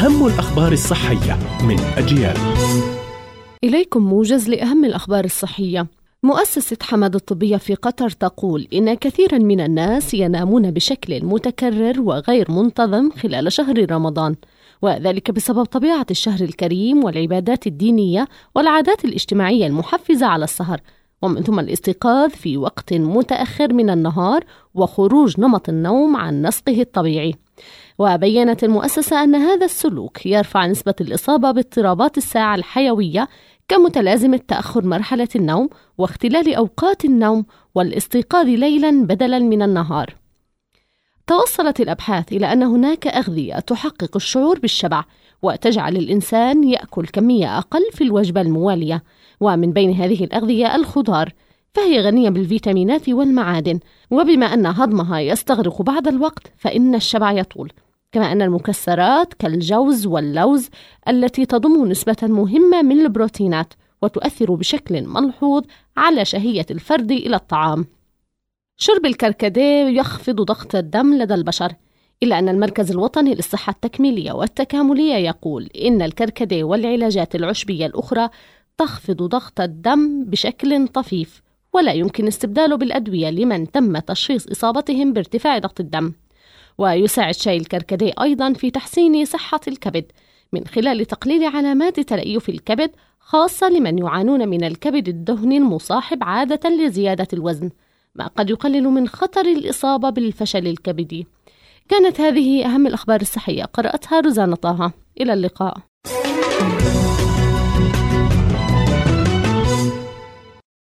أهم الأخبار الصحية من أجيال. إليكم موجز لأهم الأخبار الصحية. مؤسسة حمد الطبية في قطر تقول إن كثيرا من الناس ينامون بشكل متكرر وغير منتظم خلال شهر رمضان وذلك بسبب طبيعة الشهر الكريم والعبادات الدينية والعادات الاجتماعية المحفزة على السهر. ومن ثم الاستيقاظ في وقت متأخر من النهار وخروج نمط النوم عن نسقه الطبيعي. وبينت المؤسسة أن هذا السلوك يرفع نسبة الإصابة باضطرابات الساعة الحيوية كمتلازمة تأخر مرحلة النوم واختلال أوقات النوم والاستيقاظ ليلا بدلا من النهار. توصلت الأبحاث إلى أن هناك أغذية تحقق الشعور بالشبع وتجعل الإنسان يأكل كمية أقل في الوجبة الموالية، ومن بين هذه الأغذية الخضار، فهي غنية بالفيتامينات والمعادن، وبما أن هضمها يستغرق بعض الوقت فإن الشبع يطول. كما أن المكسرات كالجوز واللوز التي تضم نسبة مهمة من البروتينات وتؤثر بشكل ملحوظ على شهية الفرد إلى الطعام. شرب الكركديه يخفض ضغط الدم لدى البشر، إلا أن المركز الوطني للصحة التكميلية والتكاملية يقول إن الكركديه والعلاجات العشبية الأخرى تخفض ضغط الدم بشكل طفيف، ولا يمكن استبداله بالأدوية لمن تم تشخيص إصابتهم بارتفاع ضغط الدم. ويساعد شاي الكركديه أيضا في تحسين صحة الكبد من خلال تقليل علامات تليف الكبد خاصة لمن يعانون من الكبد الدهني المصاحب عادة لزيادة الوزن ما قد يقلل من خطر الإصابة بالفشل الكبدي. كانت هذه أهم الأخبار الصحية قرأتها روزانا طه. إلى اللقاء.